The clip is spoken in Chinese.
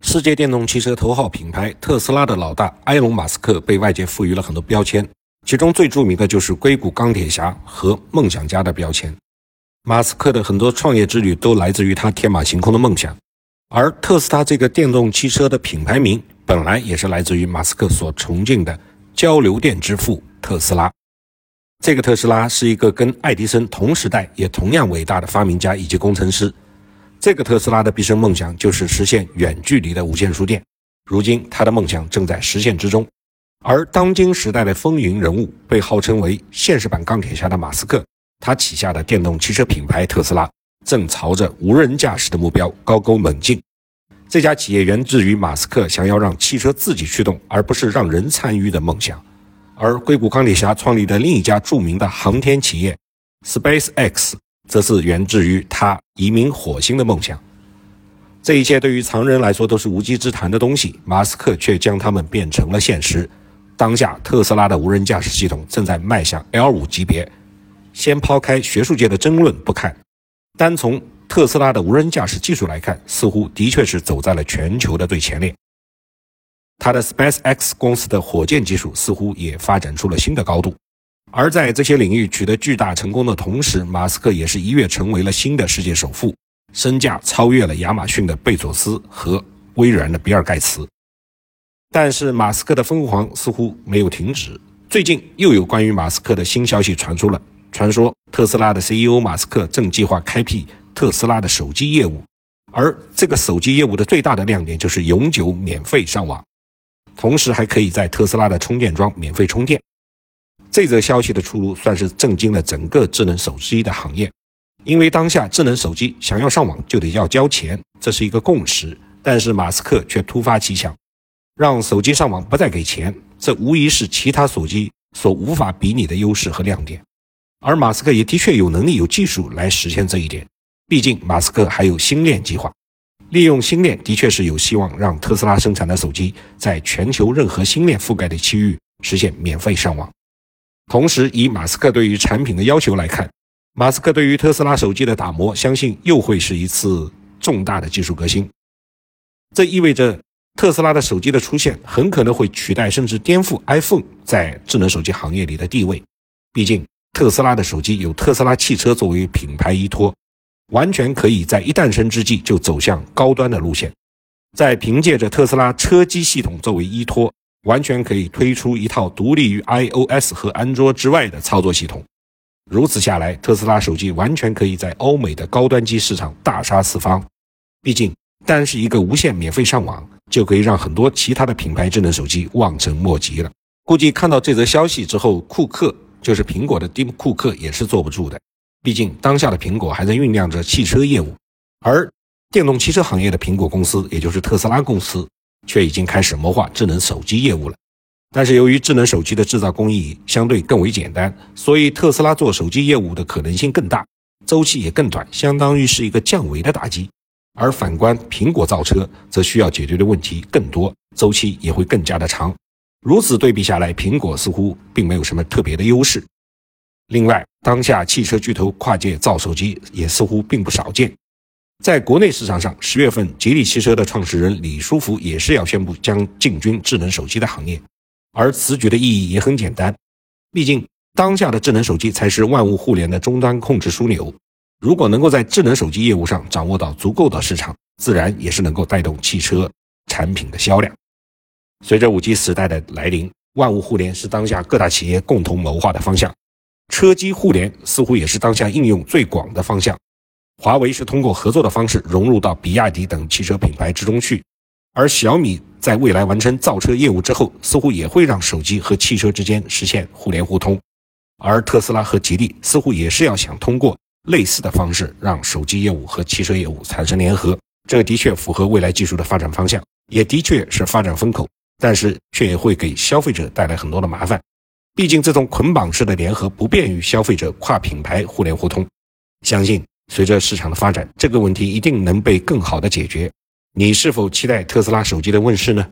世界电动汽车头号品牌特斯拉的老大埃隆·马斯克被外界赋予了很多标签，其中最著名的就是“硅谷钢铁侠”和“梦想家”的标签。马斯克的很多创业之旅都来自于他天马行空的梦想，而特斯拉这个电动汽车的品牌名本来也是来自于马斯克所崇敬的交流电之父特斯拉。这个特斯拉是一个跟爱迪生同时代也同样伟大的发明家以及工程师。这个特斯拉的毕生梦想就是实现远距离的无线输电，如今他的梦想正在实现之中。而当今时代的风云人物，被号称为现实版钢铁侠的马斯克，他旗下的电动汽车品牌特斯拉，正朝着无人驾驶的目标高歌猛进。这家企业源自于马斯克想要让汽车自己驱动，而不是让人参与的梦想。而硅谷钢铁侠创立的另一家著名的航天企业 SpaceX。则是源自于他移民火星的梦想。这一切对于常人来说都是无稽之谈的东西，马斯克却将它们变成了现实。当下，特斯拉的无人驾驶系统正在迈向 L5 级别。先抛开学术界的争论不看，单从特斯拉的无人驾驶技术来看，似乎的确是走在了全球的最前列。他的 SpaceX 公司的火箭技术似乎也发展出了新的高度。而在这些领域取得巨大成功的同时，马斯克也是一跃成为了新的世界首富，身价超越了亚马逊的贝佐斯和微软的比尔盖茨。但是，马斯克的疯狂似乎没有停止。最近又有关于马斯克的新消息传出了，传说特斯拉的 CEO 马斯克正计划开辟特斯拉的手机业务，而这个手机业务的最大的亮点就是永久免费上网，同时还可以在特斯拉的充电桩免费充电。这则消息的出炉，算是震惊了整个智能手机的行业，因为当下智能手机想要上网就得要交钱，这是一个共识。但是马斯克却突发奇想，让手机上网不再给钱，这无疑是其他手机所无法比拟的优势和亮点。而马斯克也的确有能力、有技术来实现这一点。毕竟马斯克还有星链计划，利用星链的确是有希望让特斯拉生产的手机在全球任何星链覆盖的区域实现免费上网。同时，以马斯克对于产品的要求来看，马斯克对于特斯拉手机的打磨，相信又会是一次重大的技术革新。这意味着特斯拉的手机的出现，很可能会取代甚至颠覆 iPhone 在智能手机行业里的地位。毕竟，特斯拉的手机有特斯拉汽车作为品牌依托，完全可以在一诞生之际就走向高端的路线。在凭借着特斯拉车机系统作为依托。完全可以推出一套独立于 iOS 和安卓之外的操作系统。如此下来，特斯拉手机完全可以在欧美的高端机市场大杀四方。毕竟，单是一个无线免费上网，就可以让很多其他的品牌智能手机望尘莫及了。估计看到这则消息之后，库克就是苹果的蒂姆·库克也是坐不住的。毕竟，当下的苹果还在酝酿着汽车业务，而电动汽车行业的苹果公司，也就是特斯拉公司。却已经开始谋划智能手机业务了，但是由于智能手机的制造工艺相对更为简单，所以特斯拉做手机业务的可能性更大，周期也更短，相当于是一个降维的打击。而反观苹果造车，则需要解决的问题更多，周期也会更加的长。如此对比下来，苹果似乎并没有什么特别的优势。另外，当下汽车巨头跨界造手机也似乎并不少见。在国内市场上，十月份，吉利汽车的创始人李书福也是要宣布将进军智能手机的行业，而此举的意义也很简单，毕竟当下的智能手机才是万物互联的终端控制枢纽，如果能够在智能手机业务上掌握到足够的市场，自然也是能够带动汽车产品的销量。随着五 G 时代的来临，万物互联是当下各大企业共同谋划的方向，车机互联似乎也是当下应用最广的方向。华为是通过合作的方式融入到比亚迪等汽车品牌之中去，而小米在未来完成造车业务之后，似乎也会让手机和汽车之间实现互联互通。而特斯拉和吉利似乎也是要想通过类似的方式，让手机业务和汽车业务产生联合。这的确符合未来技术的发展方向，也的确是发展风口，但是却也会给消费者带来很多的麻烦。毕竟这种捆绑式的联合不便于消费者跨品牌互联互通。相信。随着市场的发展，这个问题一定能被更好的解决。你是否期待特斯拉手机的问世呢？